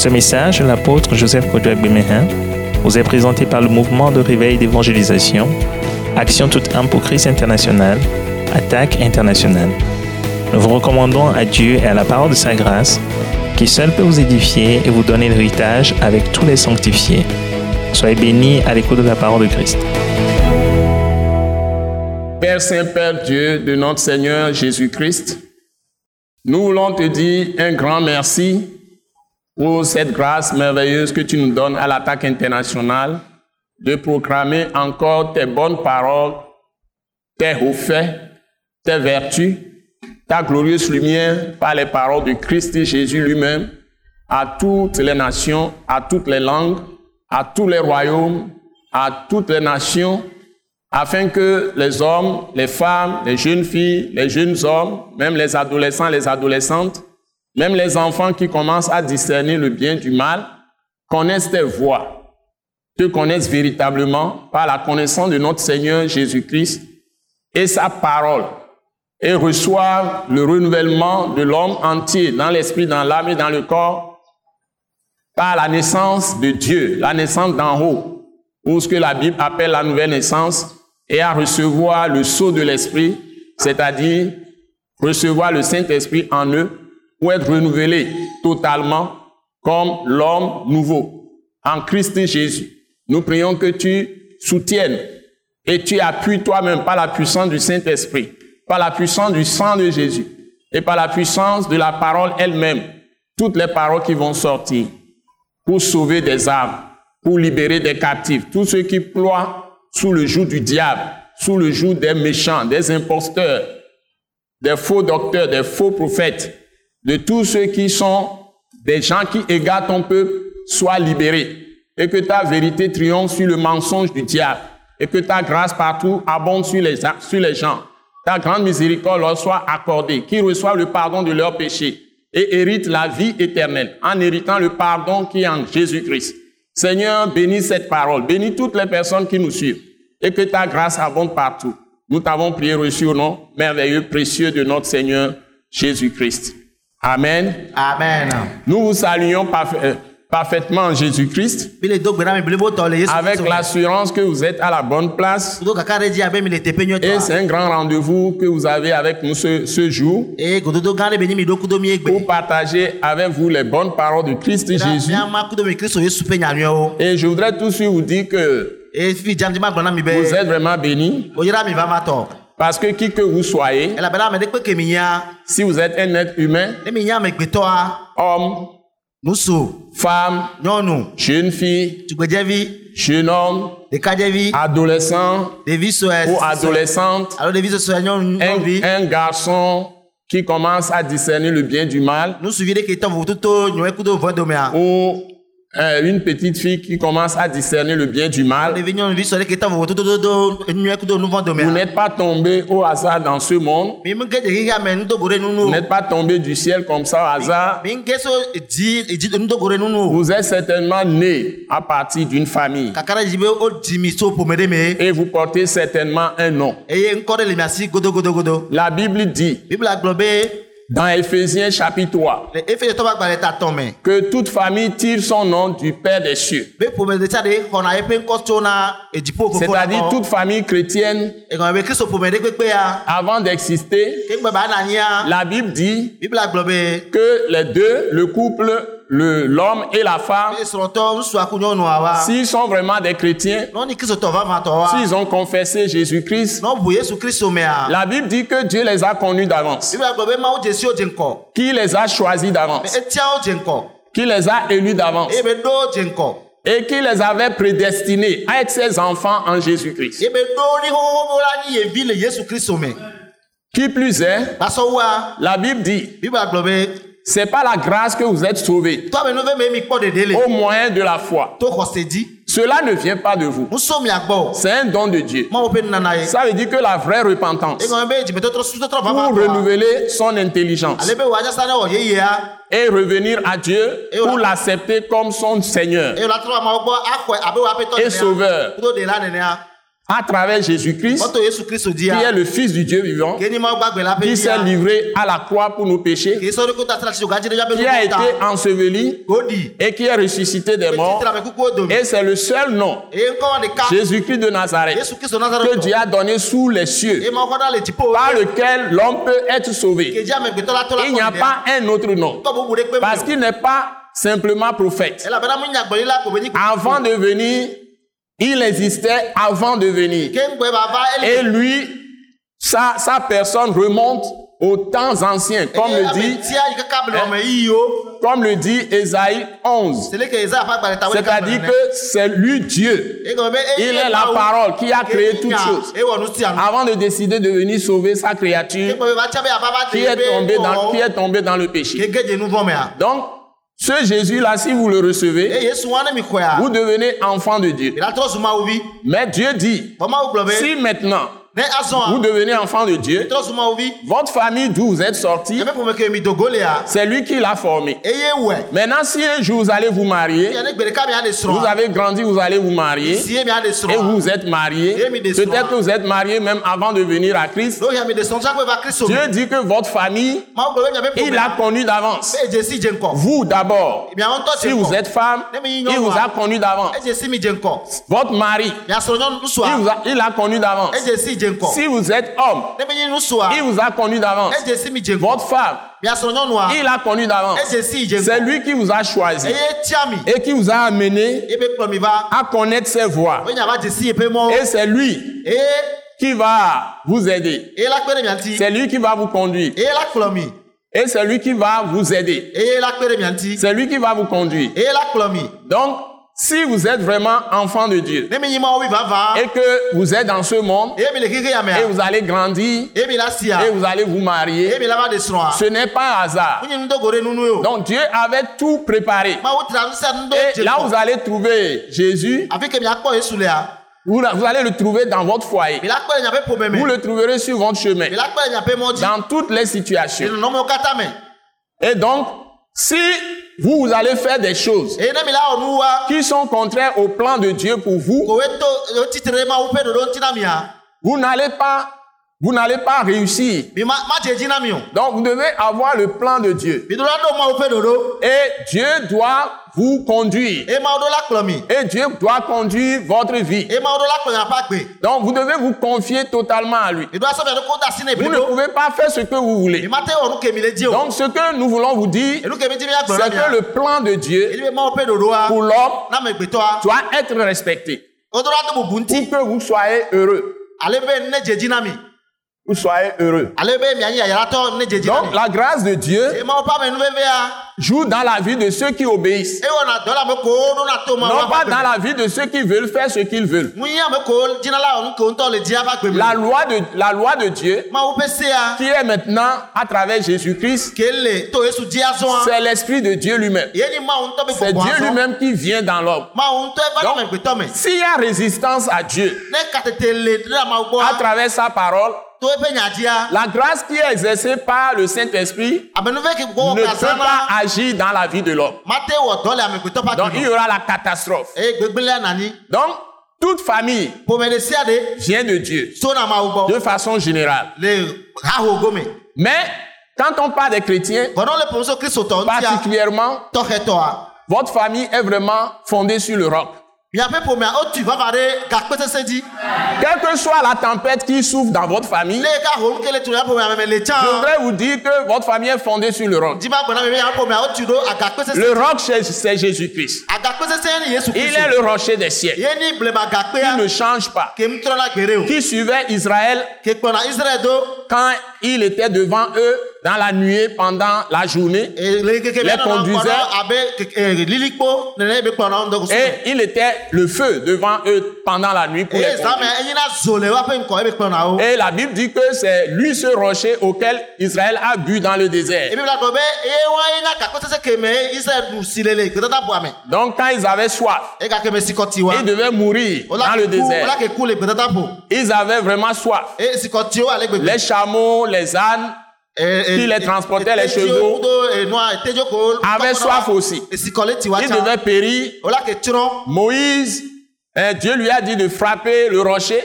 Ce message, l'apôtre Joseph Kodouak Bemehin, vous est présenté par le mouvement de réveil d'évangélisation, Action toute âme pour Christ international, Attaque internationale. Nous vous recommandons à Dieu et à la parole de sa grâce, qui seul peut vous édifier et vous donner l'héritage avec tous les sanctifiés. Soyez bénis à l'écoute de la parole de Christ. Père Saint, Père Dieu de notre Seigneur Jésus-Christ, nous voulons te dire un grand merci pour cette grâce merveilleuse que tu nous donnes à l'attaque internationale de proclamer encore tes bonnes paroles, tes hauts faits, tes vertus, ta glorieuse lumière par les paroles de Christ Jésus lui-même à toutes les nations, à toutes les langues, à tous les royaumes, à toutes les nations, afin que les hommes, les femmes, les jeunes filles, les jeunes hommes, même les adolescents, les adolescentes, même les enfants qui commencent à discerner le bien du mal, connaissent tes voix, te connaissent véritablement par la connaissance de notre Seigneur Jésus-Christ et sa parole, et reçoivent le renouvellement de l'homme entier dans l'esprit, dans l'âme et dans le corps par la naissance de Dieu, la naissance d'en haut, ou ce que la Bible appelle la nouvelle naissance, et à recevoir le sceau de l'Esprit, c'est-à-dire recevoir le Saint-Esprit en eux, pour être renouvelés totalement comme l'homme nouveau en Christ Jésus. Nous prions que tu soutiennes et tu appuies toi-même par la puissance du Saint-Esprit, par la puissance du sang de Jésus et par la puissance de la parole elle-même, toutes les paroles qui vont sortir pour sauver des âmes, pour libérer des captifs, tous ceux qui ploient sous le joug du diable, sous le joug des méchants, des imposteurs, des faux docteurs, des faux prophètes, de tous ceux qui sont des gens qui égarent ton peuple, soient libérés. Et que ta vérité triomphe sur le mensonge du diable. Et que ta grâce partout abonde sur les, sur les gens. Ta grande miséricorde leur soit accordée, qu'ils reçoivent le pardon de leurs péchés et héritent la vie éternelle en héritant le pardon qui est en Jésus-Christ. Seigneur, bénis cette parole, bénis toutes les personnes qui nous suivent et que ta grâce abonde partout. Nous t'avons prié reçu au nom merveilleux, précieux de notre Seigneur Jésus-Christ. Amen. Amen. Nous vous saluons parfa- parfaitement en Jésus-Christ avec l'assurance que vous êtes à la bonne place. Et c'est un grand rendez-vous que vous avez avec nous ce, ce jour pour partager avec vous les bonnes paroles de Christ Jésus. Et je voudrais tout de suite vous dire que Eye fifi dzam dzi ma gblɔ na mi be. vous êtes vraiment bénis Parce que qui que vous soyez, si vous êtes un être humain, homme, femme, jeune fille, jeune homme, adolescent ou adolescente, un, un garçon qui commence à discerner le bien du mal, ou euh, une petite fille qui commence à discerner le bien du mal, vous n'êtes pas tombé au hasard dans ce monde, vous n'êtes pas tombé du ciel comme ça au hasard, vous êtes certainement né à partir d'une famille. Et vous portez certainement un nom. La Bible dit dans Éphésiens chapitre 3 le Efesitɔ ƒe agbalẽ ta tɔ me. que toute famille tire son nom du Père des cieux. C'est-à-dire toute famille chrétienne, ya. avant d'exister, la Bible dit que les deux, le couple, le- l'homme et la femme, wa. s'ils sont vraiment des chrétiens, wa. s'ils ont confessé Jésus-Christ, la Bible dit que Dieu les a connus d'avance, qui les a choisis d'avance, qui les a élus d'avance Eye be ɖo dze ŋkɔ. et qui les avait prédestinés à être ses enfants en Jésus-Christ. Eye be ɖo ɖi xoxoxo la nyi yevi le Yesu Kristo me. Qui plus est, la Bible dit, c'est par la grâce que vous êtes sauvés, au moyen de la foi. Cela ne vient pas de vous, c'est un don de Dieu. Ça veut dire que la vraie repentance, pour renouveler son intelligence. Et revenir à Dieu pour l'accepter comme son Seigneur. Et sauveur. À travers Jésus-Christ, qui est le Fils du Dieu vivant, qui s'est livré à la croix pour nos péchés, qui a été enseveli et qui est ressuscité des morts. Et c'est le seul nom, Jésus-Christ de Nazareth, que Dieu a donné sous les cieux, par lequel l'homme peut être sauvé. Il n'y a pas un autre nom, parce qu'il n'est pas simplement prophète. Avant de venir, il existait avant de venir. Et lui, sa, personne remonte aux temps anciens, comme le dit, comme le dit Ésaïe 11. sele ke ezaya fa gbalẽ ta wo C'est-à-dire que c'est lui Dieu. Il est la parole qui a créé toutes choses. Avant de décider de venir sauver sa créature qui est tombée dans, qui est tombée dans le péché. Donc, ce Jésus-là, si vous le recevez, vous devenez enfant de Dieu. Mais Dieu dit, si maintenant vous devenez enfant de Dieu, votre famille d'où vous êtes sorti, c'est lui qui l'a formé. Maintenant, si un jour vous allez vous marier, vous avez grandi, vous allez vous marier, et vous êtes marié, peut-être que vous êtes marié même avant de venir à Christ. Dieu dit que votre famille, il l'a a connu d'avance. Vous d'abord, ŋutɔ si vous êtes femme, mi il vous a. connu d'avance. e ŋkɔ Votre mari, il, nusua vous a, il a connu d'avance. Si vous êtes homme, nusua il vous a connu d'avance. e ŋkɔ Votre femme, il a connu d'avance. e dze C'est lui qui vous a choisi et qui vous a amené à connaître ses voies. Et c'est lui qui va vous aider. C'est lui qui va vous conduire. Et c'est lui qui va vous aider. C'est lui qui va vous conduire. Donc, si vous êtes vraiment enfant de Dieu et que vous êtes dans ce monde ya et vous allez grandir sia. et vous allez vous marier, srɔ̃a ce n'est pas un hasard. Donc, Dieu avait tout préparé. Et là, vous allez trouver Jésus, vous, allez le trouver dans votre foyer. Vous le trouverez sur votre chemin, dans toutes les le situations. Et donc, si vous, vous allez faire des choses qui sont contraires au plan de Dieu pour vous, vous n'allez pas, vous n'allez pas réussir. mi ma ma dze dzi na mi o Donc, vous devez avoir le plan de Dieu. Et Dieu doit vous conduire. Et Dieu doit conduire votre vie. Donc, vous devez vous confier totalement à lui. Vous ne pouvez pas faire ce que vous voulez. ma te wɔ nu ke mi le dzi o Donc, ce que nous voulons vous dire, c'est que le plan de Dieu ɖoɖoa pour l'homme amegbetɔa doit être respecté pour que vous soyez heureux. Vous soyez heureux. Donc, la grâce de Dieu amenuvevea joue dans la vie de ceux qui obéissent. Non pas dans la vie de ceux qui veulent faire ce qu'ils veulent. la loi de, la loi de Dieu, sea qui est maintenant à travers Jésus-Christ, azɔa c'est l'Esprit de Dieu lui-même. C'est Dieu lui-même qui vient dans l'homme. Donc, S'il y a résistance à Dieu à travers sa parole, la grâce qui est exercée par le Saint-Esprit gbɔwɔ ne peut pas agir dans la vie de l'homme. Donc il y aura la catastrophe. nani. Donc toute famille vient de Dieu, de façon générale. Mais quand on parle des chrétiens, particulièrement, votre famille est vraiment fondée sur le roc. Quelle que soit la tempête qui souffre dans votre famille, je voudrais vous dire que votre famille est fondée sur le roc. Le roc, c'est Jésus-Christ. Il est le rocher des siècles. qui ne change pas, qui suivait Israël quand il était devant eux dans la nuée pendant la journée Les conduisait. et il était le feu devant eux pendant la nuit pour les conduire. Et la Bible dit que c'est lui ce rocher auquel Israël a bu dans le désert. Donc quand ils avaient soif, ils devaient mourir dans le désert. Ils avaient vraiment soif. Les chameaux, les ânes qui les transportaient, les chevaux, enua etedzo ko avaient soif aussi. tsa devaient périr. Moïse Hein, Dieu lui a dit de frapper le rocher.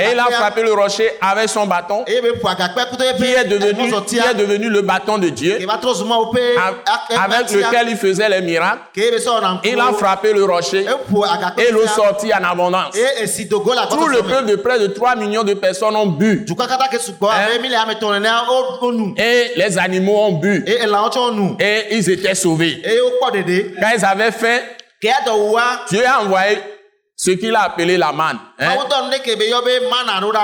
Et il a frappé le rocher avec son bâton kuto qui est devenu, qui est devenu le bâton de Dieu. Ke va trɔ zu mawo ƒe a- avec lequel il faisait les miracles. Il a frappé le rocher et l'eau sortit en abondance. Tout le peuple de près de 3 millions de personnes ont bu. Hein? wo nu et les animaux ont bu. Et ils étaient sauvés. Quand ils avaient faim, Qui a envoyé ce qu'il a appelé la manne. Hein?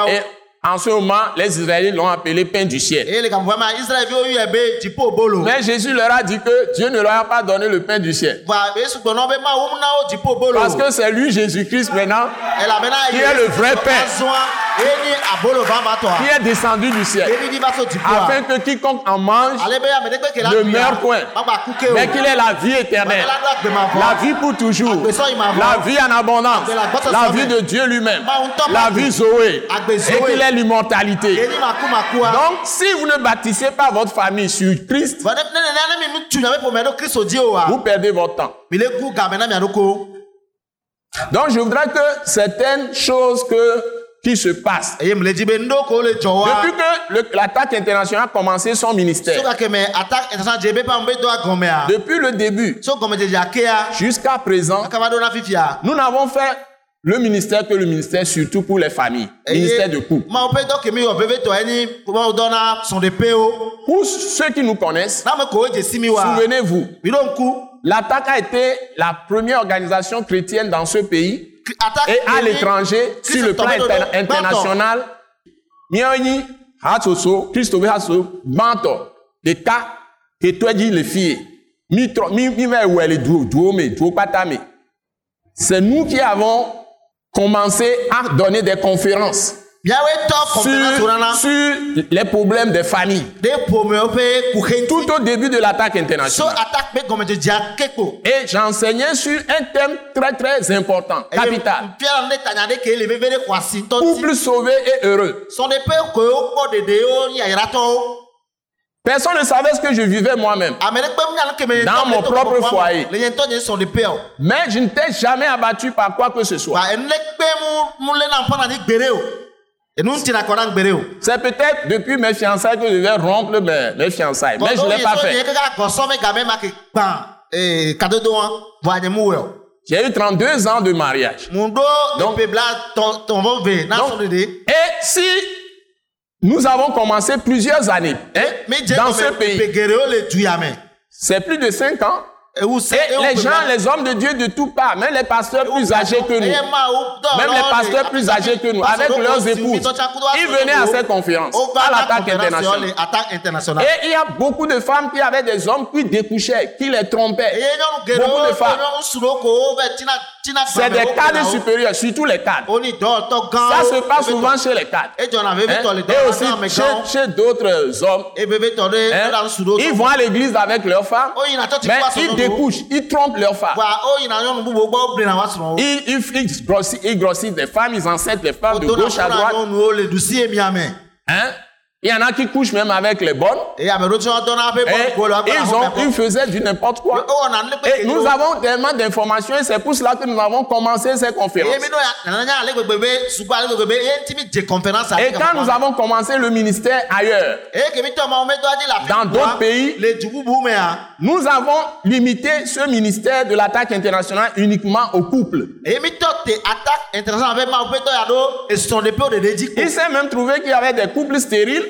Et en ce moment, les Israélites l'ont appelé pain du ciel. bolo Mais Jésus leur a dit que Dieu ne leur a pas donné le pain du ciel. Parce que c'est lui, Jésus-Christ, maintenant, Qui est le vrai pain? qui est descendu du ciel. Afin que quiconque en mange Ne meurt point. ke o mais qu'il ait la vie éternelle. La vie pour toujours. La vie en abondance. La vie de Dieu lui-même. La vie. Zoé. Et qu'il ait l'immortalité. Donc, si vous ne bâtissez pas votre famille sur Christ, vous perdez votre temps. Donc, je voudrais que certaines choses que, qui se wa depuis que l'attaque internationale a commencé son so ministère, depuis le début jusqu'à présent, nous n'avons fait le ministère que le ministère surtout pour les familles, ministère de couple. Pour ceux qui nous connaissent, souvenez-vous, l'attaque a été la première organisation chrétienne dans ce pays et à l'étranger sur le plan inter- international. Hatsoso, Christophe Hatsoso, Banto, les filles. Mi tro- mi mi va où les duo duo mais duo patame. C'est nous qui avons commencé à donner des conférences sur, sur les problèmes des familles. Tout au début de l'attaque internationale. Et j'enseignais sur un thème très très important, capital. Couple sauvé et heureux. Personne ne savait ce que je vivais moi-même. me Dans mon propre foyer. Mais je n'étais jamais abattu par quoi que ce soit. o C'est peut-être depuis mes fiançailles que je vais rompre mes, mes fiançailles. Mais je ne l'ai pas fait. J'ai eu 32 ans de mariage. Donc- Donc- Et si nous avons commencé plusieurs années hein, dans ce pays, c'est plus de 5 ans. Et les gens, les hommes de Dieu de tout part, même les pasteurs plus âgés que nous, Même les le- pasteurs plus âgés que nous, avec leurs épouses, ils venaient à cette conférence, à l'attaque internationale. Et il y a beaucoup de femmes qui avaient des hommes qui découchaient, qui les trompaient. Beaucoup de femmes. C'est des cadres supérieurs, surtout les cadres. Ça se passe souvent chez les cadres. Edzɔna Hein? Et aussi chez, d'autres hommes. Vevitɔ ɖe hein? Ils vont à l'église avec leurs femmes, O yina tsɔtsi mais ils découchent, ils trompent leurs femmes. Wa o yina nyɔnu bubu gbɔ o blina wa sɔrɔ o. Ils, ils, ils grossissent, ils grossissent les femmes, ils enceintent les femmes de gauche à droite. Hein? Il y en a qui couchent même avec les bonnes. Et ils, ont, ils faisaient du n'importe quoi. O wɔna nu le Et nous avons tellement d'informations et c'est pour cela que nous avons commencé ces conférences. Et quand nous avons commencé le ministère ailleurs, fi Dans d'autres pays, mea. nous avons limité ce ministère de l'attaque internationale uniquement aux couples. kpo. Il s'est même trouvé qu'il y avait des couples stériles.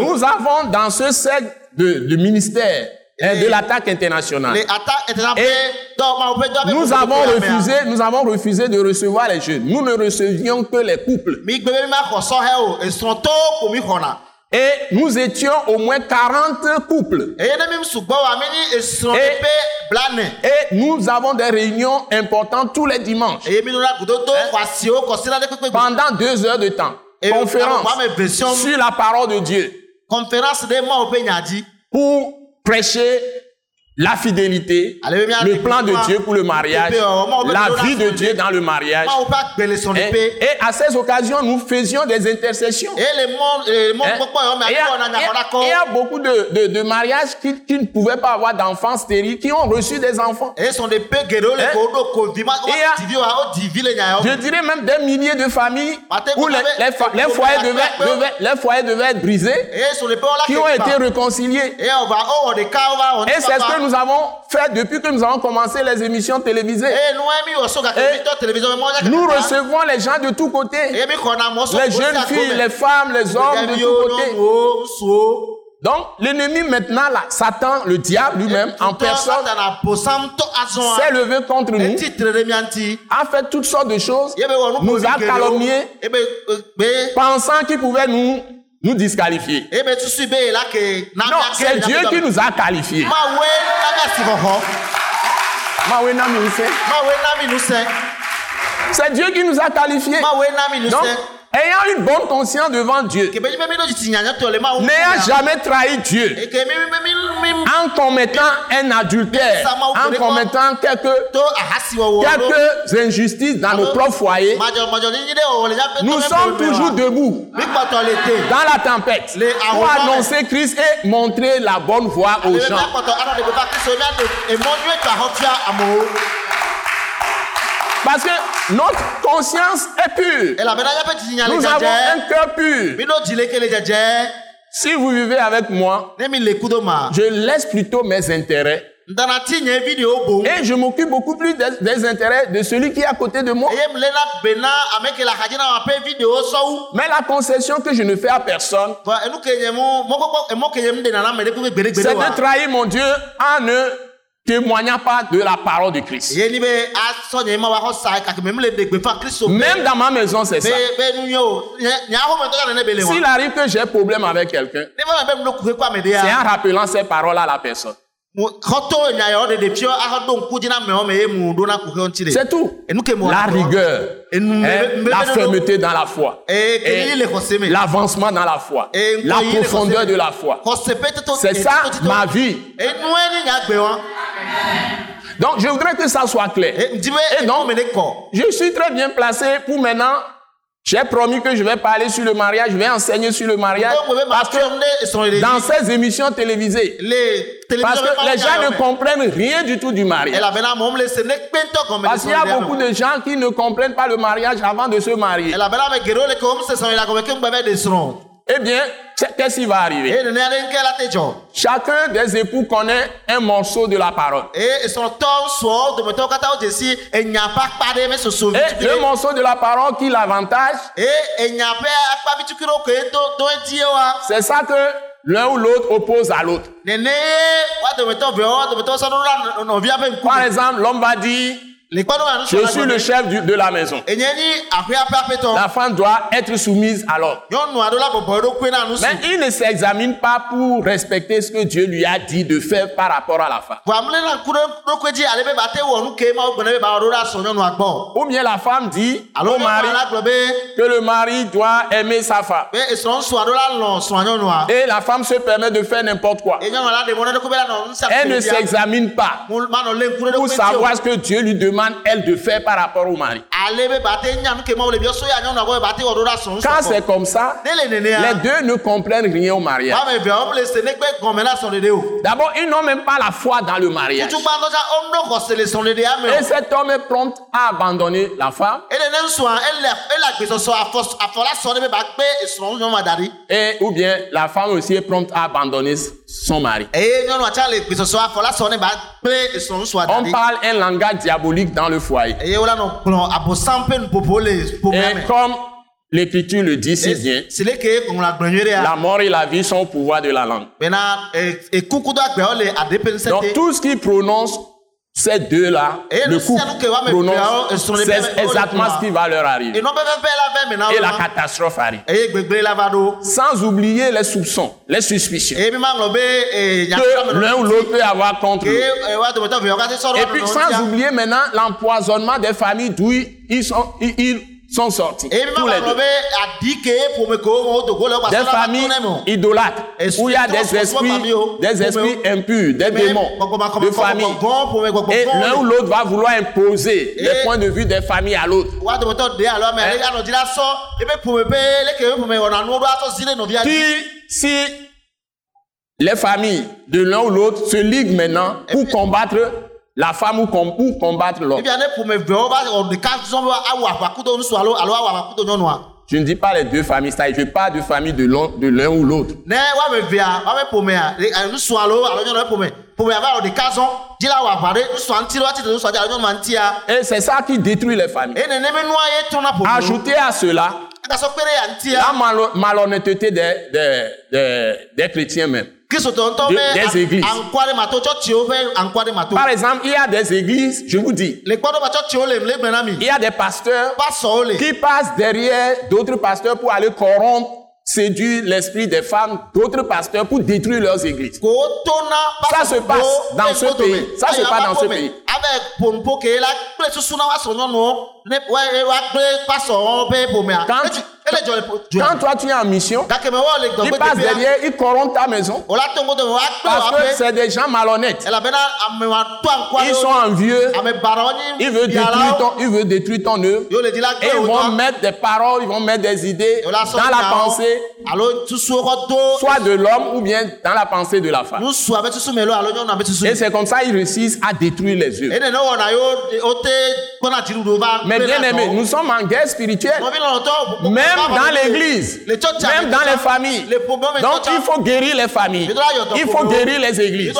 Nous avons dans ce cercle de, de ministère hein, de l'attaque internationale, Et nous avons refusé, nous avons refusé de recevoir les jeunes. Nous ne recevions que les couples. Et nous étions au moins 40 couples. Et nous avons des réunions importantes tous les dimanches gbe. pendant deux heures de temps. Et Conférence sur la parole de Dieu conférence dzi. pour prêcher la fidélité, le plan de Dieu pour le mariage, oh, bɛ la vie de Dieu dans le mariage. Et, pe. et à ces occasions, nous faisions des intercessions. E le mɔ Hein? Et Il y, a- beaucoup de, de- de mariages qui, qui ne pouvaient pas avoir d'enfants stériles, qui ont reçu des enfants. Et il y a- ti vi wa o di vi le nya Je dirais même des milliers de familles Pate- où les, les fa- les foyers, devaient, devaient- les foyers devaient être brisés, qui ont été réconciliés. E o va o wɔ de ka o va o Et c'est ce que nous avons fait depuis que nous avons commencé les émissions télévisées. Et Nous recevons les gens de tous côtés. E sɔn Les jeunes filles, les femmes, les hommes de tous côtés. o so. Donc l'ennemi maintenant, là, Satan, le diable lui-même, en personne, azɔn s'est levé contre nous, a fait toutes sortes de choses, nu nous a calomniés, E bɛ be pensant qu'il pouvait nous, nous disqualifier. e tusu be yen la ke. na Non, c'est Dieu qui nous a qualifiés. C'est Dieu qui nous a qualifiés. Donc. Ayant une bonne conscience devant Dieu, n'ayant jamais trahi Dieu, E en commettant un adultère, en commettant quelques, quelques injustices dans nos propres foyers, nous sommes toujours debout dans la tempête pour annoncer Christ et montrer la bonne voie aux gens. Parce que notre conscience est pure. Nous avons un cœur pur. Si vous vivez avec moi, je laisse plutôt mes intérêts. Et je m'occupe beaucoup plus des, des intérêts de celui qui est à côté de moi. Mais la concession que je ne fais à personne, c'est de trahir mon Dieu en ne témoignant pas de la parole de Christ. Même dans ma maison, c'est ça. S'il arrive que j'ai problème avec quelqu'un, c'est ya. en rappelant ces paroles à la personne. Ŋuti de. C'est tout. Mo La rigueur, hein, la me- me- fermeté dans la foi, l'avancement dans la foi, la profondeur de la foi. C'est ça ma vie. Donc je voudrais que ça soit clair. E Et je suis très bien placé pour maintenant. J'ai promis que je vais parler sur le mariage, je vais enseigner sur le mariage. Parce que dans ces émissions télévisées, parce que les gens ne comprennent rien du tout du mariage. Parce qu'il y a beaucoup de gens qui ne comprennent pas le mariage avant de se marier. Eh bien, qu'est-ce qui va arriver. Chacun des époux connaît un morceau de la parole. Et le morceau de la parole qui l'avantage, c'est ça que l'un ou l'autre oppose à l'autre. Par exemple, l'homme va dire, je suis le chef du- de la maison. La femme doit être soumise à l'homme. Mais il ne s'examine pas pour respecter ce que Dieu lui a dit de faire par rapport à la femme. Ou bien la femme dit au mari que le mari doit aimer sa femme. Et la femme se permet de faire n'importe quoi. Elle ne s'examine pas pour savoir ce que Dieu lui demande, elle, de faire par rapport au mari. Quand c'est comme ça, le les deux ne comprennent rien au mariage. D'abord, ils n'ont même pas la foi dans le mariage. me Et cet homme est prompt à abandonner la femme et ou bien la femme aussi est prompte à abandonner son mari. eye nyɔnua tsa le gbesɔsɔ afɔ la sɔ ne ba gbe esrɔ̃ ŋusua da On parle un langage diabolique dans le foyer. Et me comme l'Écriture le dit si bien, la mort et la vie sont au pouvoir de la langue. Donc tout ce qui prononce ces deux-là, le couple prononce, euh, c'est exactement ce qui va leur arriver. Et la catastrophe arrive. Sans oublier les soupçons, les suspicions que l'un ou l'autre peut avoir contre eux. e, sɔ Et puis sans oublier maintenant l'empoisonnement des familles d'où ils, sont, ils, ils sont sortis. Des familles idolâtres, où il y a des esprits, oh. des esprits impurs, des démons de famille. Et l'un ou l'autre va vouloir imposer les points de vue des familles à l'autre. Hein? si les familles de l'un ou l'autre se liguent maintenant pour combattre la femme ou com- combattre l'homme. Je ne dis pas les deux familles, ça, je parle de famille de l'un de l'un ou l'autre. eh. Et c'est ça qui détruit les familles. ƒome. Ajoutez à cela la malhonnêteté des, des, des, des chrétiens même. Des églises. Par exemple, il y a des églises, je vous dis, il y a des pasteurs qui passent derrière d'autres pasteurs pour aller corrompre, séduire l'esprit des femmes d'autres pasteurs pour détruire leurs églises. Ça se passe dans ce pays. Ça se passe dans ce pays. Quand- Quand toi tu es en mission, ils passent derrière, ils corrompent ta maison parce que c'est des gens malhonnêtes. Ils sont envieux, ils veulent détruire ton, ils veulent détruire ton œuvre. Et ils vont mettre des paroles, ils vont mettre des idées dans la pensée, soit de l'homme ou bien dans la pensée de la femme. Et c'est comme ça qu'ils réussissent à détruire les œuvres. va. Mais bien aimé, nous sommes en guerre spirituelle. Même dans l'église, même dans les familles. Donc il faut guérir les familles. Il faut guérir les églises.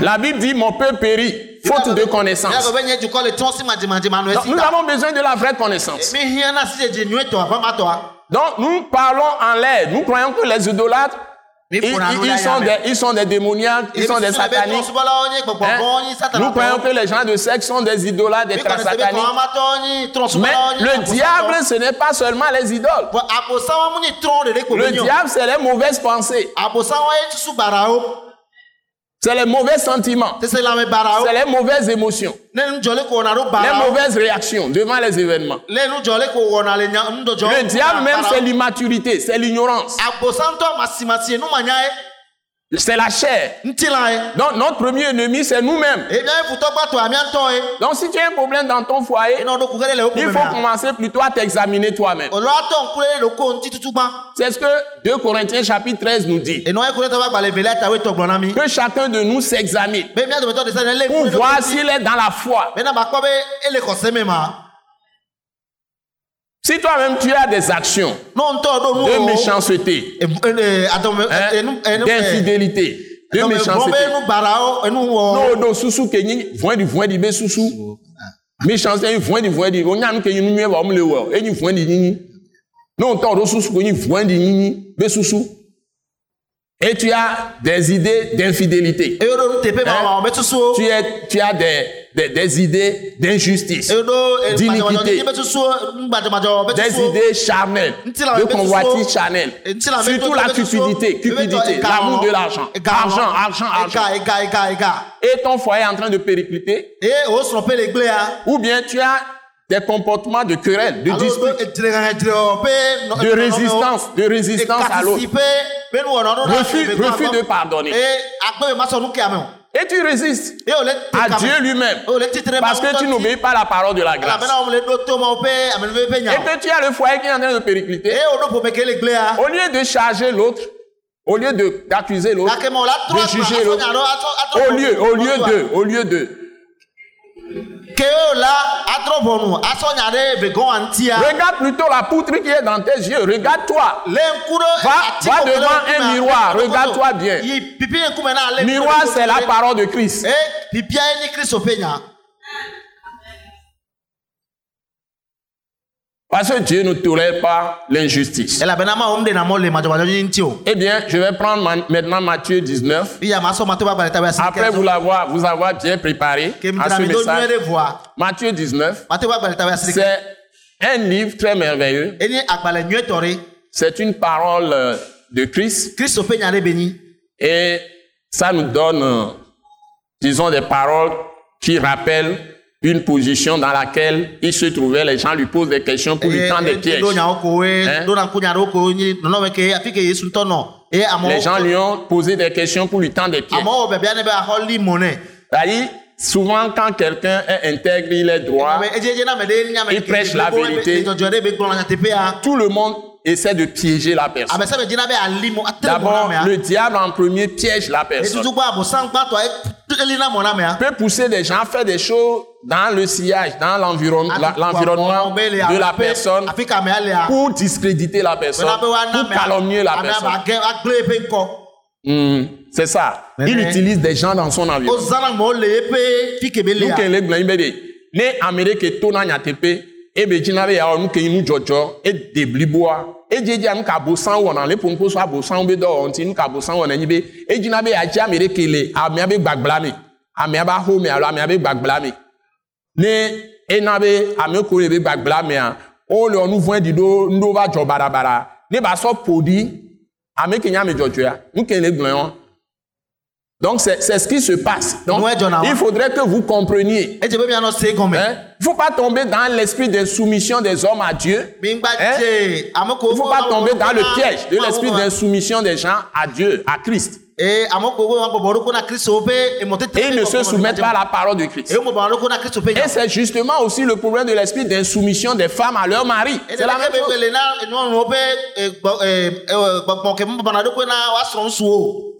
La Bible dit mon peuple périt, faute de connaissance. Donc, nous avons besoin de la vraie connaissance. Donc nous parlons en l'air. Nous croyons que les idolâtres, ils, sont des, ils sont des démoniaques, ils sont des sataniques. hein? Nous croyons que les gens de sexe sont des idolâtres, des sataniques. Mais le diable, ce n'est pas seulement les idoles. Le diable, c'est les mauvaises pensées, c'est les mauvais sentiments, c'est les mauvaises émotions, les mauvaises réactions devant les événements. Le diable même, c'est l'immaturité, c'est l'ignorance, c'est la chair. Donc notre premier ennemi, c'est nous-mêmes. Yẹ. Donc si tu as un problème dans ton foyer, kú il faut commencer plutôt à t'examiner toi-même. Gbá. C'est ce que 2 Corinthiens chapitre 13 nous dit. Que chacun de nous s'examine pour voir s'il est dans la foi. Si toi-même tu as des actions de méchanceté, d'infidélité, de méchanceté, no susu kenyi méchanceté vuendi vuendi, onyam kenyi nuye wa omlewa, enyi vuendi nyinyi, no ntɔ do susu kenyi. Et tu as des idées d'infidélité, Hein? tu es tu as des des, des idées d'injustice, D'iniquité. des idées charnelles, de convoitise charnelle, surtout to- la cupidité, cupidité, l'amour hɔn. de l'argent, Ega argent, argent, argent. Et ton foyer est en train de péricliter, Ee o sọ̀rọ̀ pé lè gbé ya. ou bien tu as des comportements de querelle, de dispute, de résistance, de résistance à l'autre, refus, refus de pardonner. Et tu résistes à. Dieu lui-même, parce que tu n'obéis pas la parole de la grâce. Et que tu as le foyer qui est en train de péricliter, au lieu de charger l'autre, au lieu d'accuser l'autre, de juger l'autre, au lieu, au lieu de, au lieu de, Regarde plutôt la poutre qui est dans tes yeux. Regarde-toi. Va- va devant un miroir, regarde-toi bien. Miroir, c'est la parole de Christ. Parce que Dieu ne tolère pas l'injustice. Eh bien, je vais prendre ma- maintenant Matthieu 19. Bí yàrá sọ ma tó bá gbalẹ̀ tàbí àsìkò Après vous l'avoir, vous avoir bien préparé à ce message. Matthieu 19, Ma tó bá gbalẹ̀ tàbí àsìkò. c'est un livre très merveilleux. C'est une parole euh, de Christ et ça nous donne, euh, disons, des paroles qui rappellent une position dans laquelle il se trouvait, les gens lui posent des questions pour lui tendre des pièges. Hein? Les gens lui ont posé des questions pour lui tendre des pièges. C'est-à-dire, souvent quand quelqu'un est intègre, il est droit, Il prêche la vérité. tout le monde essaie de piéger la personne. D'abord, le diable en premier piège la personne. peut pousser des gens à faire des choses dans le sillage, dans l'environ- la- Atu- l'environnement be le de la afi- personne afi ka amea lea pour discréditer la personne, bena be woana pour amea calomnier la amea personne. ba gɛ agble eƒe ŋkɔ Hmm, C'est ça. Il Mais- utilise des gens dans son environnement. wozãna amewo le eƒe fi ke be Nu lea ke le gblɔm be de ne ame ɖe ke to na nyateƒe ebe dzina be yeawɔ nu ke yi nu dzɔdzɔ ede bliboa edzedzia nu ka abosan wɔna le ƒonuƒo so abosan be dɔ wɔ ŋuti nu ka abosan wɔna nyi be edzina be yadze ame ɖe ke le amea be gbagbla me amea be axome alo amea be gbagbla me ne ena be ame ko le be gbagbla mea wole wɔ nu vɔ̃e ɖi ɖo nuɖewo va dzɔ baɖabaɖa ne ba sɔ ƒo ɖi ame ke nye ame dzɔdzɔea nu ke le gblɔe wɔn donc c'est c'est ce qui se passe donc il faudrait que vous compreniez Hein? Il ne faut pas tomber dans l'esprit de soumission des hommes à Dieu. Hein? Il ne faut pas tomber dans le piège de l'esprit d'insoumission des gens à Dieu, à Christ. Et ils ne se soumettent pas à la parole de Christ. Et c'est justement aussi le problème de l'esprit d'insoumission des femmes à leur mari. C'est la même chose.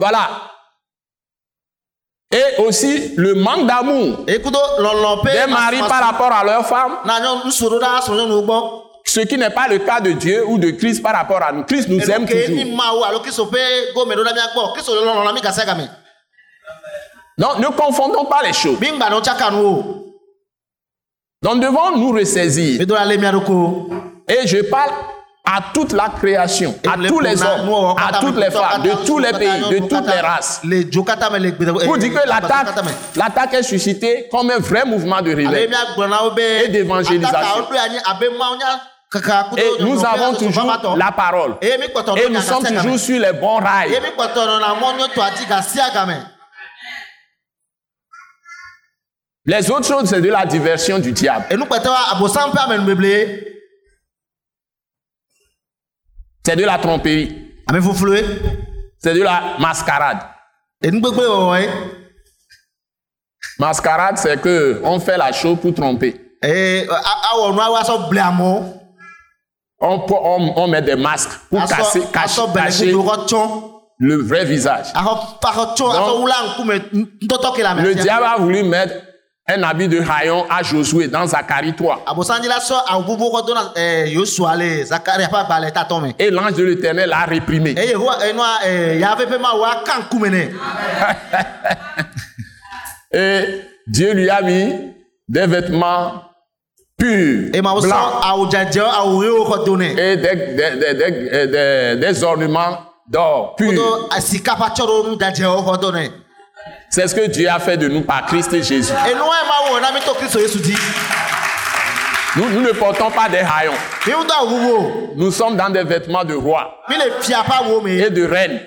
Voilà. Et aussi le manque d'amour des maris par rapport à leurs femmes, ce qui n'est pas le cas de Dieu ou de Christ par rapport à nous. Christ nous aime toujours. Donc ne confondons pas les choses. Donc devons nous ressaisir. Et je parle à toute la création, à tous les hommes, à toutes les femmes, de tous les pays, de toutes les races. Pour dire que l'attaque, l'attaque est suscitée comme un vrai mouvement de réveil. Et d'évangélisation. Et nous avons toujours la parole. Et nous sommes toujours sur les bons rails. Les autres choses, c'est de la diversion du diable. C'est de la tromperie. fufloe C'est de la mascarade. Mascarade, c'est que on fait la chose pour tromper. On, on, on met des masques pour casser, cacher, cacher le vrai visage. ŋkume ŋutɔtɔ ke le diable a voulu mettre un habit de haillon à Josué dans Zacharie 3. abosanjila sɔ awu bubu kɔ do na ɛɛ yosua le zakaria ƒe agbalẽ tatɔ me Et l'ange de l'éternel l'a réprimé. ŋkume nɛ Et Dieu lui a mis des vêtements nɛ et des, des, des, des, ornements d'or do nɛ C'est ce que Dieu a fait de nous par Christ et Jésus. dzi Nous, nous ne portons pas des haillons. Nous sommes dans des vêtements de roi. Et de reine,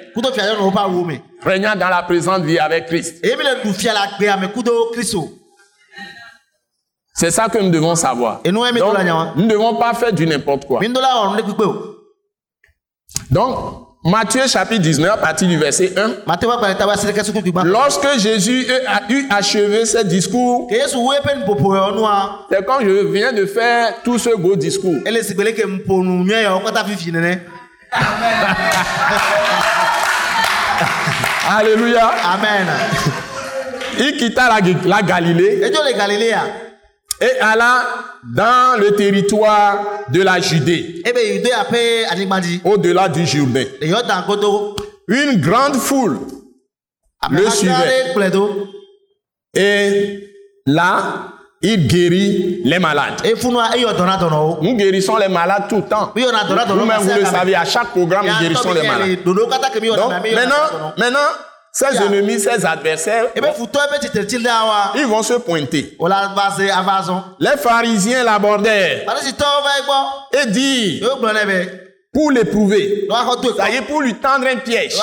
régnant dans la présente vie avec Christ. C'est ça que nous devons savoir. Nous, aimons Donc, la nyawa. nous ne devons pas faire du n'importe quoi. mi ŋu do la wɔ nu ɖe kpekpe o Donc, Matthieu chapitre 19, à partir du verset 1. matewa gbalẽ ta wa asi ɖeke suku gbigba Lorsque Jésus a eu achevé ses discours, nua c'est quand je viens de faire tout ce beau discours. Alléluia. amen Il quitta la, la Galilée et alla dans le territoire de la Judée, dzi au-delà du Jourdain. Une grande foule Le suivait. et là, il guérit les malades. Nous guérissons les malades tout le temps. Vous-même, vous le savez, à chaque programme, nous guérissons les malades. Donc, maintenant, maintenant, ses Yeah. ennemis, ses adversaires, titretsi la wa ils vont se pointer. Les pharisiens l'abordèrent et dirent, pour l'éprouver, c'est-à-dire pour lui tendre un piège.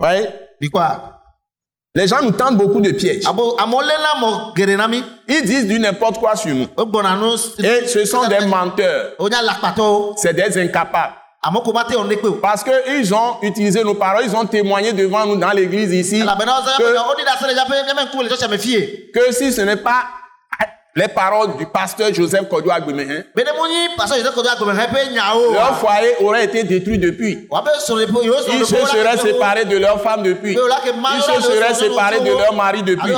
Ouais. Les gens nous tentent beaucoup de pièges. Ils disent du n'importe quoi sur nous. Et ce sont des menteurs. C'est des incapables. Parce qu'ils ont utilisé nos paroles, ils ont témoigné devant nous dans l'église ici que, que si ce n'est pas les paroles du pasteur Joseph Kodio Agbemehin, nyawo leur foyer aurait été détruit depuis. Ils se seraient séparés de leur femme depuis. Ils se seraient séparés de leur mari depuis.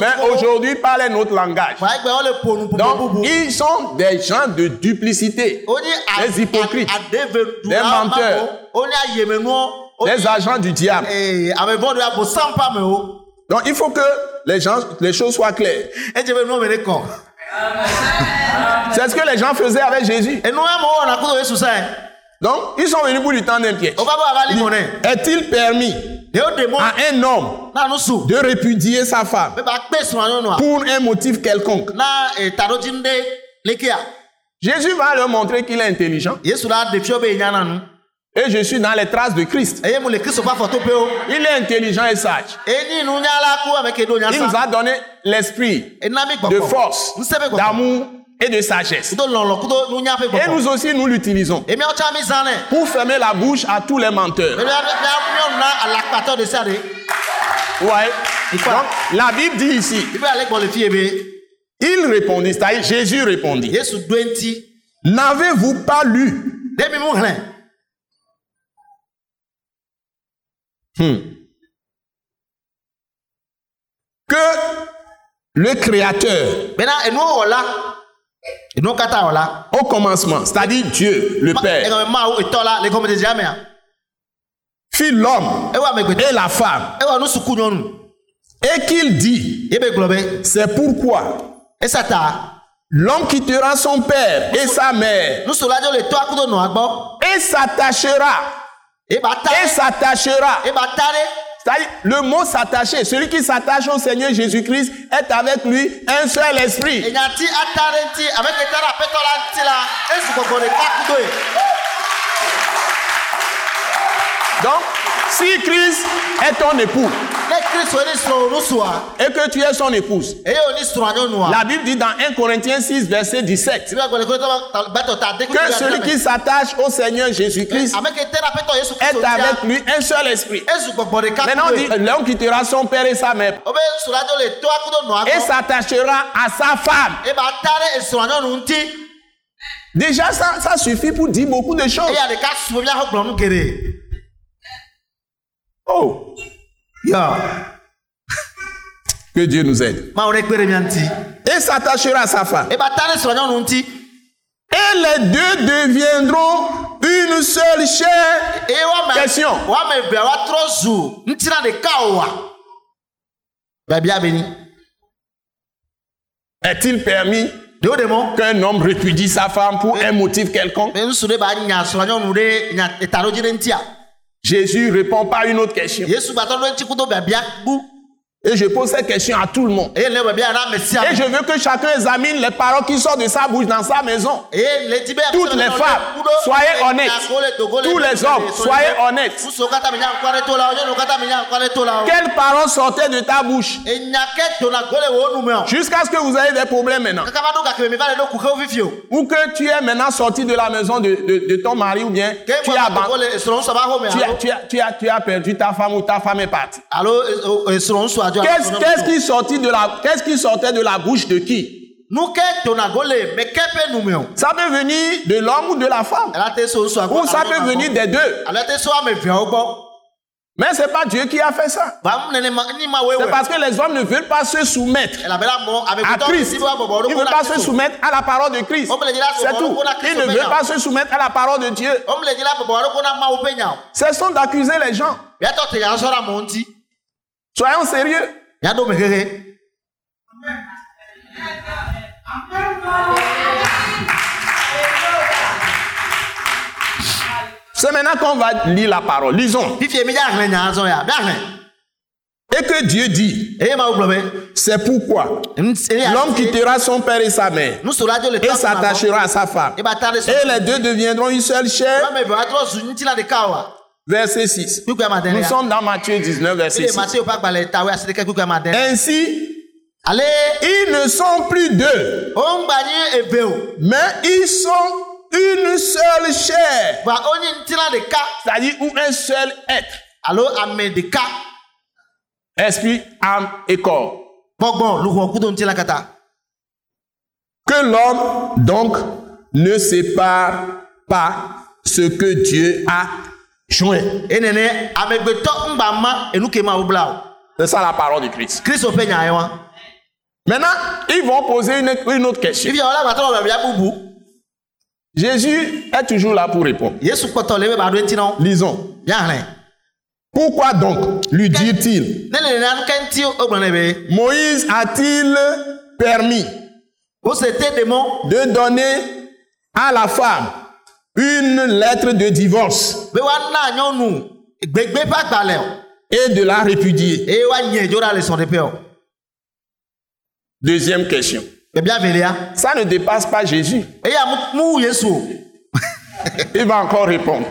Mais aujourd'hui, parlent un autre langage. Donc, ils sont des gens de duplicité, des hypocrites, des menteurs. des agents du diable. Donc, il faut que les, gens, les choses soient claires. C'est ce que les gens faisaient avec Jésus. sɛ Donc, ils sont venus pour lui tendre un piège. Est-il permis à un homme de répudier sa femme be ba kpe srɔ̃ nyɔnua pour un motif quelconque? Jésus va leur montrer qu'il est intelligent. Et je suis dans les traces de Christ. eye mo le kristu ƒe afɔto pe o Il est intelligent et sage. Il nous a donné l'esprit de force, d'amour et de sagesse. Et nous aussi, nous l'utilisons pour fermer la bouche à tous les menteurs. Ouais. Donc, la Bible dit ici, il répondit, c'est-à-dire Jésus répondit, n'avez-vous pas lu ɖe mi mu hlẽ que le Créateur, bena enuwo wɔ la enuwo katã wɔ la. Au commencement, c'est-à-dire Dieu, le Père, le fit l'homme amegbetɔ et la femme, nyɔnu et qu'il dit, be c'est pourquoi l'homme quittera son père et sa mère le gbɔ et s'attachera, ta et s'attachera. ɖe C'est-à-dire, le mot s'attacher, celui qui s'attache au Seigneur Jésus-Christ est avec lui un seul esprit. Donc, si Christ est ton époux et que tu es son épouse, la Bible dit dans 1 Corinthiens 6, verset 17, sibe gbɔle kure tɔ gbɛtɔ ta de que celui qui s'attache au Seigneur Jésus-Christ est avec lui un seul esprit. Maintenant, on dit, l'homme quittera son père et sa mère nɔa et s'attachera à sa femme. nyɔnu ŋti Déjà, ça, ça suffit pour dire beaucoup de choses. Que Dieu nous aide. Et s'attachera à sa femme. nyɔnu ŋti Et les deux deviendront une seule chair. woame Question. woame evea woatrɔ zu ŋutina ɖeka oa biabia be ni Est-il permis qu'un homme répudie sa femme pour un motif quelconque? Jésus répond par une autre question. Et je pose cette question à tout le monde. Et je veux que chacun examine les paroles qui sortent de sa bouche dans sa maison. Toutes les femmes, soyez honnêtes. Tous les hommes, soyez honnêtes. Quelles paroles sortaient de ta bouche? Jusqu'à ce que vous ayez des problèmes maintenant Ou que tu es maintenant sorti de la maison de, de, de ton mari ou bien tu as, tu, as, tu, as, tu as perdu ta femme ou ta femme est partie. Qu'est-ce qui, sortit de la- qu'est-ce qui sortait de la bouche de qui? Ça peut venir de l'homme ou de la femme. Ou ça peut venir des deux. Mais ce n'est pas Dieu qui a fait ça. woe C'est parce que les hommes ne veulent pas se soumettre à Christ. Ils ne veulent pas se soumettre à la parole de Christ. C'est tout. Ils ne veulent pas se soumettre à la parole de Dieu. Cessons d'accuser les gens. Soyons sérieux. C'est maintenant qu'on va lire la parole. Lisons. Et que Dieu dit, c'est pourquoi l'homme quittera son père et sa mère et s'attachera à sa femme. Et les deux deviendront une seule chair. Verset 6. kpikpɛ ama dɛn Nous sommes dans Matthieu 19, verset ile 6. matthew ƒe agbalẽ tawe asi ɖeke kpikpɛ ama dɛn Ainsi, ale ils ne sont plus deux, mais ils sont une seule chair, c'est-à-dire ou un seul être, alo ame ɖeka esprit, âme et corps. Que l'homme, donc, ne sépare pas ce que Dieu a joint. C'est ça la parole de Christ. Maintenant, ils vont poser une, une autre question. Jésus est toujours là pour répondre. Lisons. Pourquoi donc lui dit-il? Ne le nenea nu ke ŋuti wogblɔ nɛ be Moïse a-t-il permis mɔ de donner à la femme une lettre de divorce et de la répudier Deuxième question. Ça ne dépasse pas Jésus. Il va encore répondre.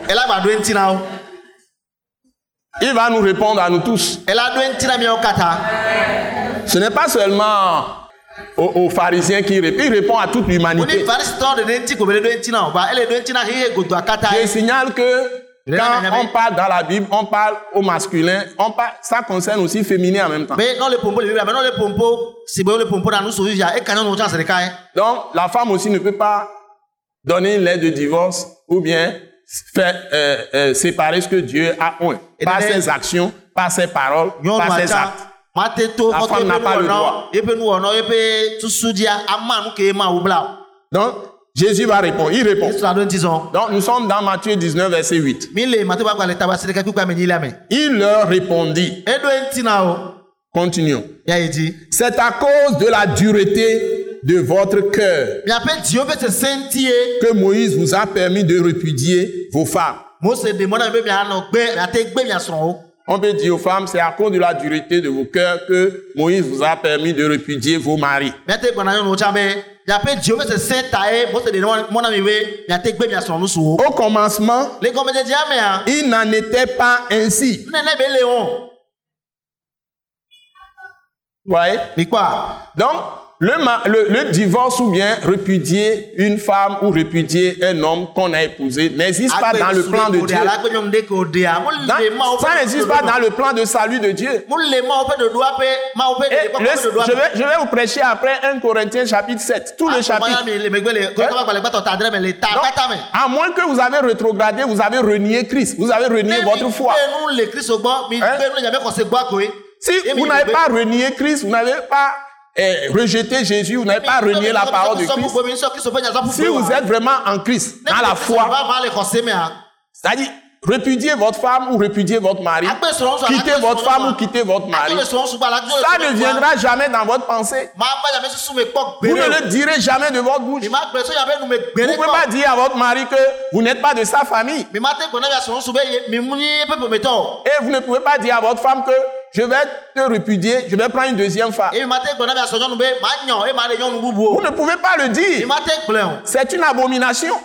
Il va nous répondre à nous tous. Ce n'est pas seulement aux, aux pharisiens qui répond, il répond à toute l'humanité. farisitɔ ɖe ɖe ŋuti ko be le ɖo eŋuti na o ba ele ɖo eŋuti na hehe godoa katã Je signale que quand on parle dans la Bible, on parle au masculin, on parle, ça concerne aussi féminin en même temps. ye Donc, la femme aussi ne peut pas donner une lettre de divorce ou bien faire euh, euh, séparer ce que Dieu a oint par ses actions, par ses paroles, par ses actes. La femme n'a pas le droit. Donc, Jésus va répondre. Il répond. Donc, nous sommes dans Matthieu 19, verset 8. mi le mate ƒe agbalẽ ta ba se ɖeka kpekpe ame nyilia me Il leur répondit. wo Continuons. C'est à cause de la dureté de votre cœur que Moïse vous a permis de répudier vos femmes. On peut dire aux femmes, c'est à cause de la dureté de vos cœurs que Moïse vous a permis de répudier vos maris. Au commencement, gɔmedzedzea mea il n'en était pas ainsi. Vous voyez? Donc, le, le- le divorce ou bien répudier une femme ou répudier un homme qu'on a épousé n'existe pas dans le plan de Dieu. Dans- ça n'existe pas dans le plan de salut de Dieu. Et le- ɖoɖoa je, vais, je vais vous prêcher après 1 Corinthiens chapitre 7, tout le chapitre. Donc, kpata me à moins que vous avez rétrogradé, vous avez renié Christ, vous avez renié votre foi. Hein? Si vous n'avez pas renié Christ, vous n'avez pas eh, rejeté Jésus, vous n'avez pas renié la parole de Christ. Si vous êtes vraiment en Christ, dans la foi, mea c'est-à-dire répudier votre femme ou répudier votre mari, quitter votre femme ou quitter votre mari, ça ne viendra jamais dans votre pensée. Vous ne le direz jamais de votre bouche. Vous ne pouvez pas dire à votre mari que vous n'êtes pas de sa famille. Et vous ne pouvez pas dire à votre femme que je vais te répudier, je vais prendre une deuxième femme. Vous ne pouvez pas le dire. C'est une abomination.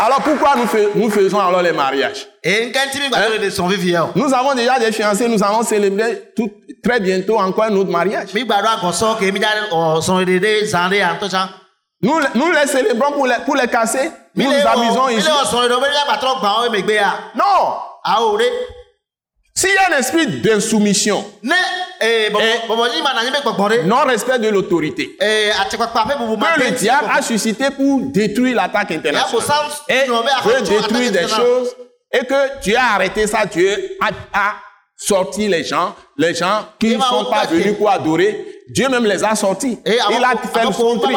Alors pourquoi nous, fais- nous faisons alors les mariages? O Nous avons déjà des fiancés, nous allons célébrer tout, très bientôt encore un autre mariage. Nous, les- nous les célébrons pour les, pour les casser. Nous nous amusons ici. Non. ɖe S'il y a un esprit d'insoumission, Eh. ɖe non-respect de l'autorité, ma que le diable a suscité pour détruire l'attaque internationale. Et veut détruire des choses et que Dieu a arrêté ça, Dieu a, a sorti les gens, les gens qui ne sont pas venus pour adorer. Dieu même les a sortis. Il a fait le tri.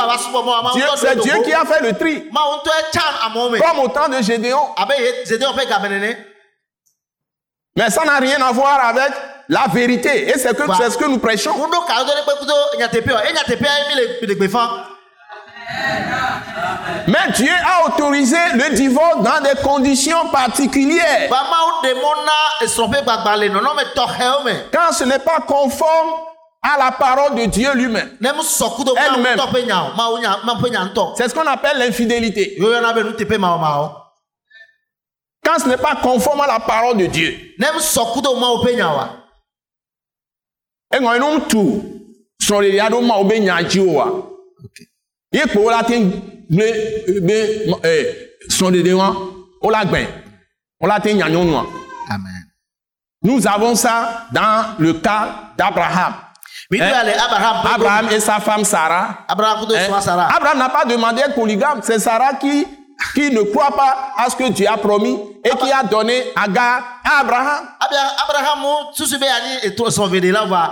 Dieu- C'est Dieu qui a fait le tri. Comme au temps de Gédéon. Mais ça n'a rien à voir avec la vérité. Et c'est que Bah. c'est ce que nous prêchons. Mais Dieu a autorisé le divorce dans des conditions particulières. ba mawo ɖe mɔ na esrɔ̃ ƒe gbagba le nɔnɔme tɔxɛwo me Quand ce n'est pas conforme à la parole de Dieu lui-même. Elle-même. C'est ce qu'on appelle l'infidélité. Quand ce n'est pas conforme à la parole de Dieu. ye kpo wola te gble be wa wola wola te nya nyɔnua amen. Nous avons ça dans le cas d'Abraham le abraham Abraham et sa femme Sarah. Abraham sara Abraham n'a pas demandé d'être polygame. C'est Sarah qui qui ne croit pas à ce que Dieu a promis et qui a donné Agar à Abraham. Abia abraham susu be yanni eto sɔnvede la wa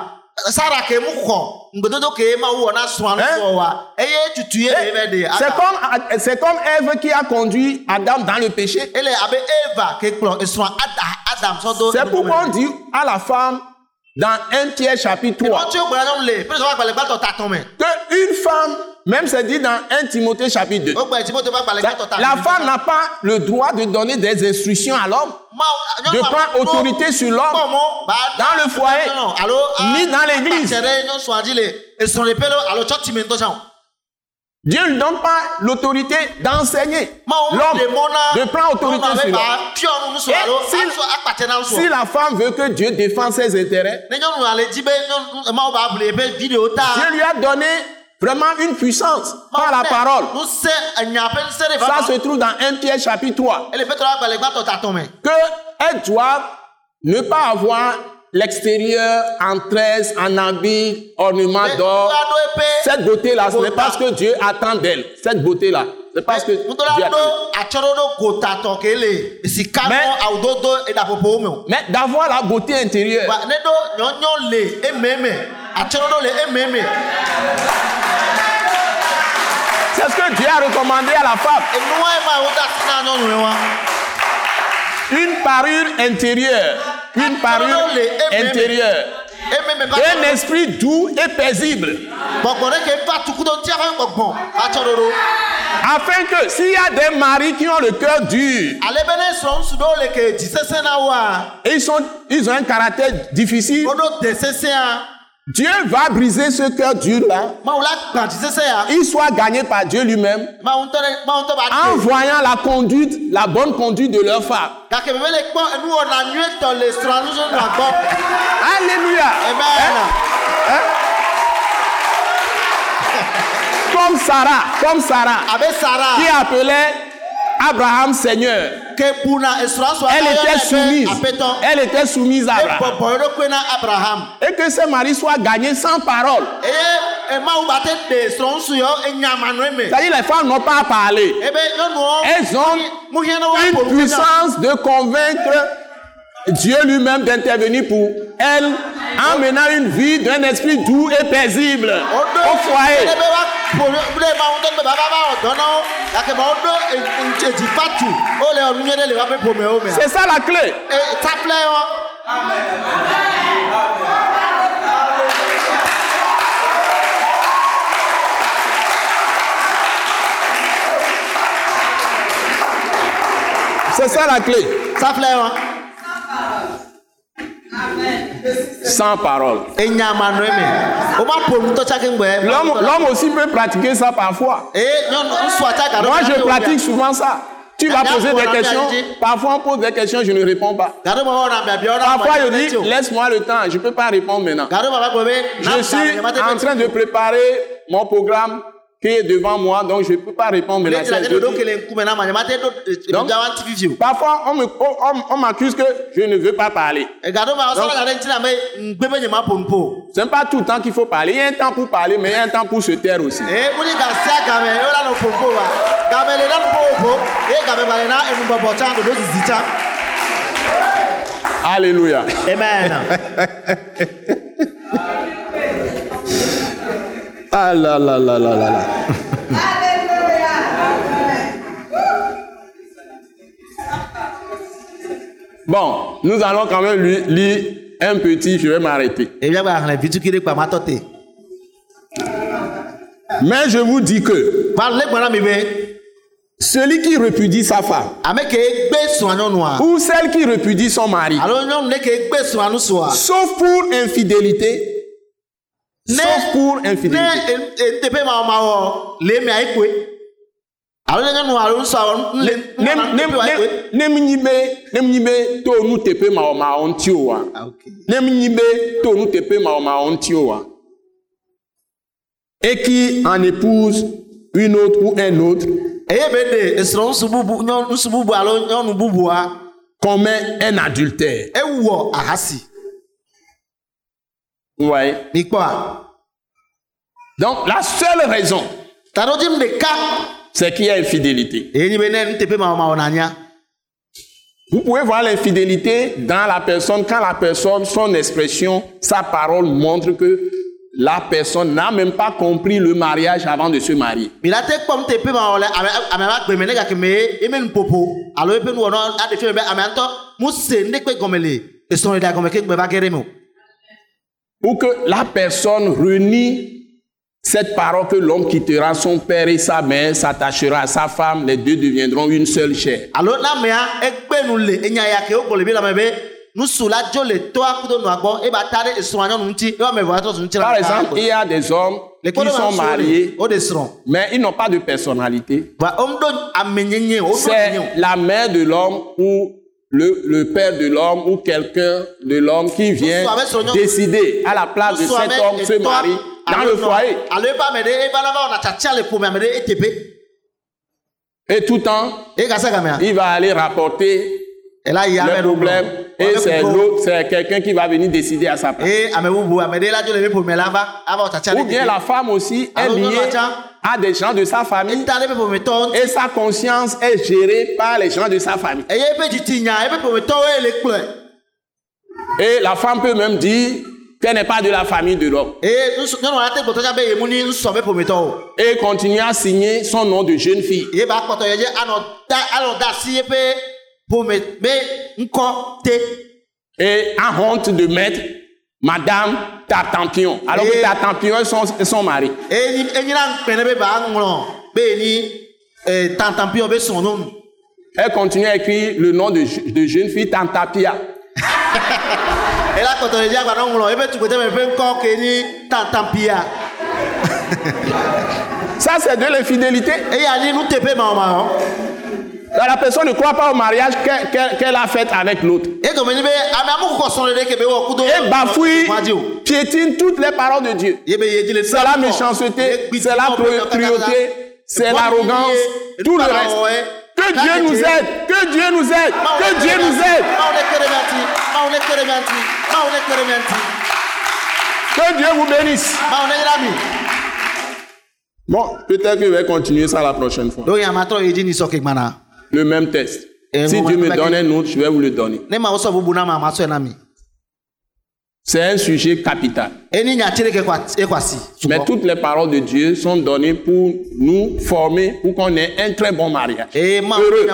sara ke mu kɔ ŋgbedodo ke mawu wɔ na srɔ̃a nu Hein? sɔ wa eye tutu ye le bɛ de c'est Adam. comme c'est comme Ève qui a conduit Adam dans le péché. Ele abe eva ke kplɔ Ada- adam do C'est pourquoi on dit à la femme dans 1 Pierre chapitre 3 ɔtí o gbɛrɛ nyɔnu le pé sɔgbà gbalẹ̀ gbàtọ̀ ta tɔn mɛ que une femme, même c'est dit dans 1 Timothée chapitre 2, o gbɛ tí mo tó bá gbalẹ̀ la, femme n'a pas le droit de donner des instructions à l'homme, de prendre autorité sur l'homme, dans le foyer, ni dans l'église. Dieu ne donne pas l'autorité d'enseigner l'homme, de prendre autorité sur l'homme. si- Si la femme veut que Dieu défende ses intérêts, ne nyɔnu ale dzi be nyɔnu mawu b'a blu ebe video ta Dieu lui a donné vraiment une puissance par la parole. Ça se trouve dans 1 Pierre chapitre 3. ele petro gbalẹ̀ gbàtọ̀ ta tɔn mɛ qu'elles doivent ne pas avoir l'extérieur en tresse, en habit, ornement d'or. Cette beauté-là, ce n'est pas ce que Dieu attend d'elle. Cette beauté-là, c'est pas ce que Dieu attend. Mais-. Mais d'avoir la beauté intérieure, c'est ce que Dieu a recommandé à la femme. Une parure intérieure. Une parure intérieure. un esprit doux et paisible. atsɔɖoɖo Afin que s'il y a des maris qui ont le cœur dur, ale be ne srɔ̃ ŋusu ɖewo le ke dzi sesẽ na woa et ils, sont, ils ont un caractère difficile, Dieu va briser ce cœur dur-là. ya il soit gagné par Dieu lui-même. En voyant la conduite, la bonne conduite de leur femme. Alléluia. amen. Comme Sarah, comme Sarah, abe sara qui appelait Abraham Seigneur. Elle était soumise. Elle était soumise à Abraham. Et que ce mari soit gagné sans parole. C'est-à-dire les femmes n'ont pas à parler. ebe nyɔnuwo Elles ont une puissance de convaincre Dieu lui-même d'intervenir pour elles en menant une vie d'un esprit doux et paisible au foyer. Ne be wa ƒo nu ɖe mawu ŋutɔ be baba va wɔ dɔ na wo gake ma woɖo edifatu wole wɔ nu nyuie ɖe le woaƒe ƒomewo me C'est ça la clé. wɔ C'est ça la clé. wɔ tsake ŋgbɛ L'homme aussi peut pratiquer ça parfois. Moi, je pratique souvent ça. Tu vas poser des questions. Parfois, on pose des questions, je ne réponds pas. Parfois, je dis, laisse-moi le temps, je ne peux pas répondre maintenant. Je suis en train de préparer mon programme qui est devant moi, donc je ne peux pas répondre la ɖo Donc- o Parfois, on me- on- m'accuse que je ne veux pas parler. o Ce n'est pas tout le temps qu'il faut parler. Il y a un temps pour parler, mais il y a un temps pour se taire aussi. Alléluia. amen Ah là là là là là là. Bon, nous allons quand même lui- lire un petit, je vais m'arrêter. Mais je vous dis que celui qui répudie sa femme nyɔnua ou celle qui répudie son mari, sauf pour infidélité, sauf pour infidélité. ne teƒe mawɔmawɔ le mia yi koe alo ne nyɔnu alo nusɔ Ne nle ne teƒe wa yi koe. ne ne mi nyi be ne mi nyi be to nu mawɔmawɔ ŋuti o to nu teƒe mawɔmawɔ ŋuti o wa. Et qui en épouse une autre ou un autre. Eye be ɖe voyez? mi kpɔa Donc la seule raison, c'est qu'il y a infidélité. Vous pouvez voir l'infidélité dans la personne quand la personne, son expression, sa parole montre que la personne n'a même pas compris le mariage avant de se marier. Pour que la personne renie cette parole que l'homme quittera son père et sa mère, s'attachera à sa femme, les deux deviendront une seule chair. alo na amea egbe nu le enya ya ke wogblɔ le bi la me be nusu le me su la Par exemple, il y a des hommes qui sont mariés, mais ils n'ont pas de personnalité. ɖo C'est la mère de l'homme ou le, le père de l'homme ou quelqu'un de l'homme qui vient décider à la place de cet homme se etɔa marie dans le foyer. Et tout le temps, il va aller rapporter le problème. et c'est l'autre, c'est quelqu'un qui va venir décider à sa place. Ou bien la femme aussi est liée. À des gens de sa famille et sa conscience est gérée par les gens de sa famille. Et la femme peut même dire qu'elle n'est pas de la famille de l'homme. Et continue à signer son nom de jeune fille. Et a honte de mettre Madame Tartampion. Alors que Et- Tartampion est son, est son mari. ni eh, tantampiɔ be srɔ̃ nyɔnu Elle continue à écrire le nom de, je- de jeune fille Tantapia. ela kpɔtɔ ye dze agba nɔ ŋlɔ ebe tugbedeme ƒe ŋkɔ ke ni tantampia Ça, c'est de l'infidélité. La personne ne croit pas au mariage qu'elle a fait avec l'autre. Et bafouille, piétine toutes les paroles de Dieu. ye be ye dzi le C'est la méchanceté, c'est la cruauté, c'est l'arrogance, tout le reste. Que Dieu nous aide, que Dieu nous aide, que Dieu nous aide, que Dieu vous bénisse. Bon, peut-être que je vais continuer ça la prochaine fois. Le même test. Si Dieu me donne un autre, je vais vous le donner. C'est un sujet capital. asi Mais toutes les paroles de Dieu sont données pour nous former, pour qu'on ait un très bon mariage. Heureux.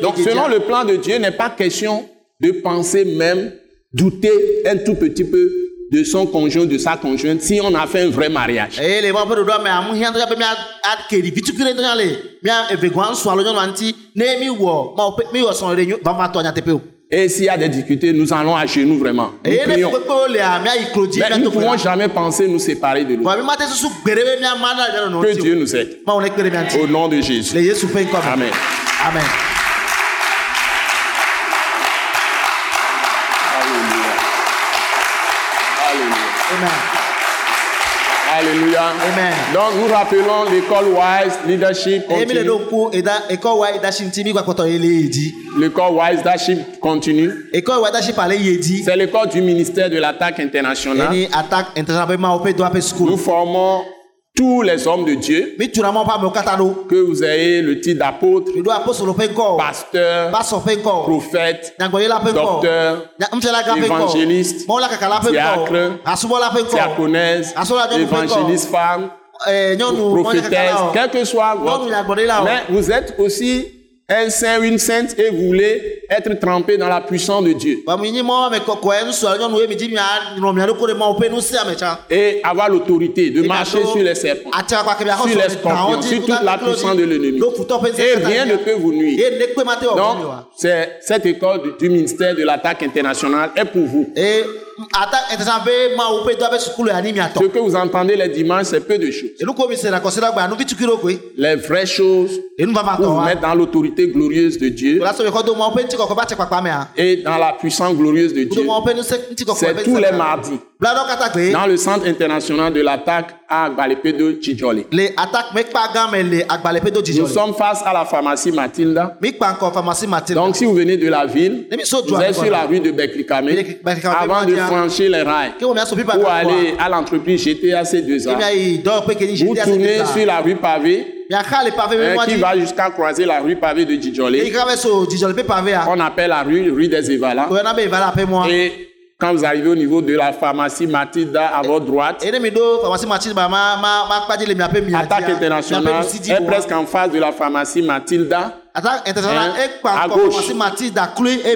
Donc, selon le plan de Dieu, n'est pas question de penser même, douter un tout petit peu de son conjoint, de sa conjointe, si on a fait un vrai mariage. Et s'il y a des difficultés, nous allons à genoux vraiment. Nous prions. Mais nous ne pouvons jamais penser nous séparer de l'autre. nɔ Que Dieu nous aide. Au nom de Jésus. Amen. amen Alléluia. Amen. Donc nous rappelons l'école Wise Leadership continue. L'école Wise Leadership continue. C'est l'école du ministère de l'attaque internationale. dɔa ƒe Nous formons tous les hommes de Dieu, que vous ayez le titre d'apôtre, pasteur, prophète, docteur, évangéliste, diacre, ŋkɔ. évangéliste femme, mɔnyakakala prophétesse, quel que soit votre... Mais vous êtes aussi un saint ou une sainte et vous voulez être trempé dans la puissance de Dieu et avoir l'autorité de marcher sur les serpents. Sur les scorpions, sur toute la puissance de l'ennemi. Et rien ne peut vous nuire. Donc, c'est cette école du ministère de l'attaque internationale est pour vous. Ce que vous entendez les dimanches, c'est peu de choses. koe Les vraies choses ma pour vous wa mettre dans l'autorité glorieuse de Dieu. Mea et dans la puissance glorieuse de Dieu. C'est tous les mardis dans le centre international de l'attaque à Gbalepedo Tchidjoli. le attaque me kpa gã me le agbalẽ pe do Nous sommes face à la pharmacie matilda Donc, si vous venez de la ville, vous êtes sur la rue de Beklikame avant de franchir les rails. Pour aller à l'entreprise GTA ke C2A. mia yi dɔ pe ke ni Vous tournez sur la rue pavée. Me hein, qui va jusqu'à croiser la rue pavée de Djidjolé. a On appelle la rue rue des pe mɔ Et quand vous arrivez au niveau de la pharmacie Mathilda à votre droite, matilda mia Attaque internationale est presque en face de la pharmacie international Hein, à gauche. matilda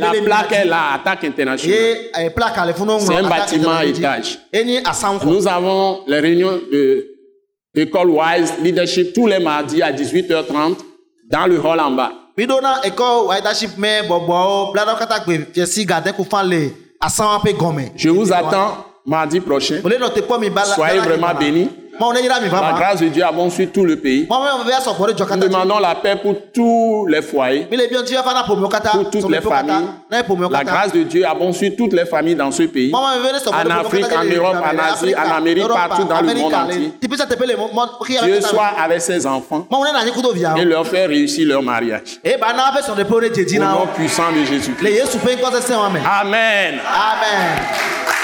La plaque est là, Attaque internationale. eh, C'est un bâtiment à étage. Nous avons les réunions de École Wise Leadership tous les mardis à 18h30 dans le hall en bas. Je vous attends mardi prochain. Soyez vraiment bénis. La grâce de Dieu abonde sur tout le pays. Nous demandons la paix pour tous les foyers, pour toutes les familles. La grâce de Dieu abonde sur toutes les familles dans ce pays. En Afrique, en Europe, en Asie, en Amérique, partout dans le monde entier. Dieu soit avec ses enfants et leur faire réussir leur mariage. e de jeji Au nom o puissant de Jésus-Christ. mɛ Amen. amen.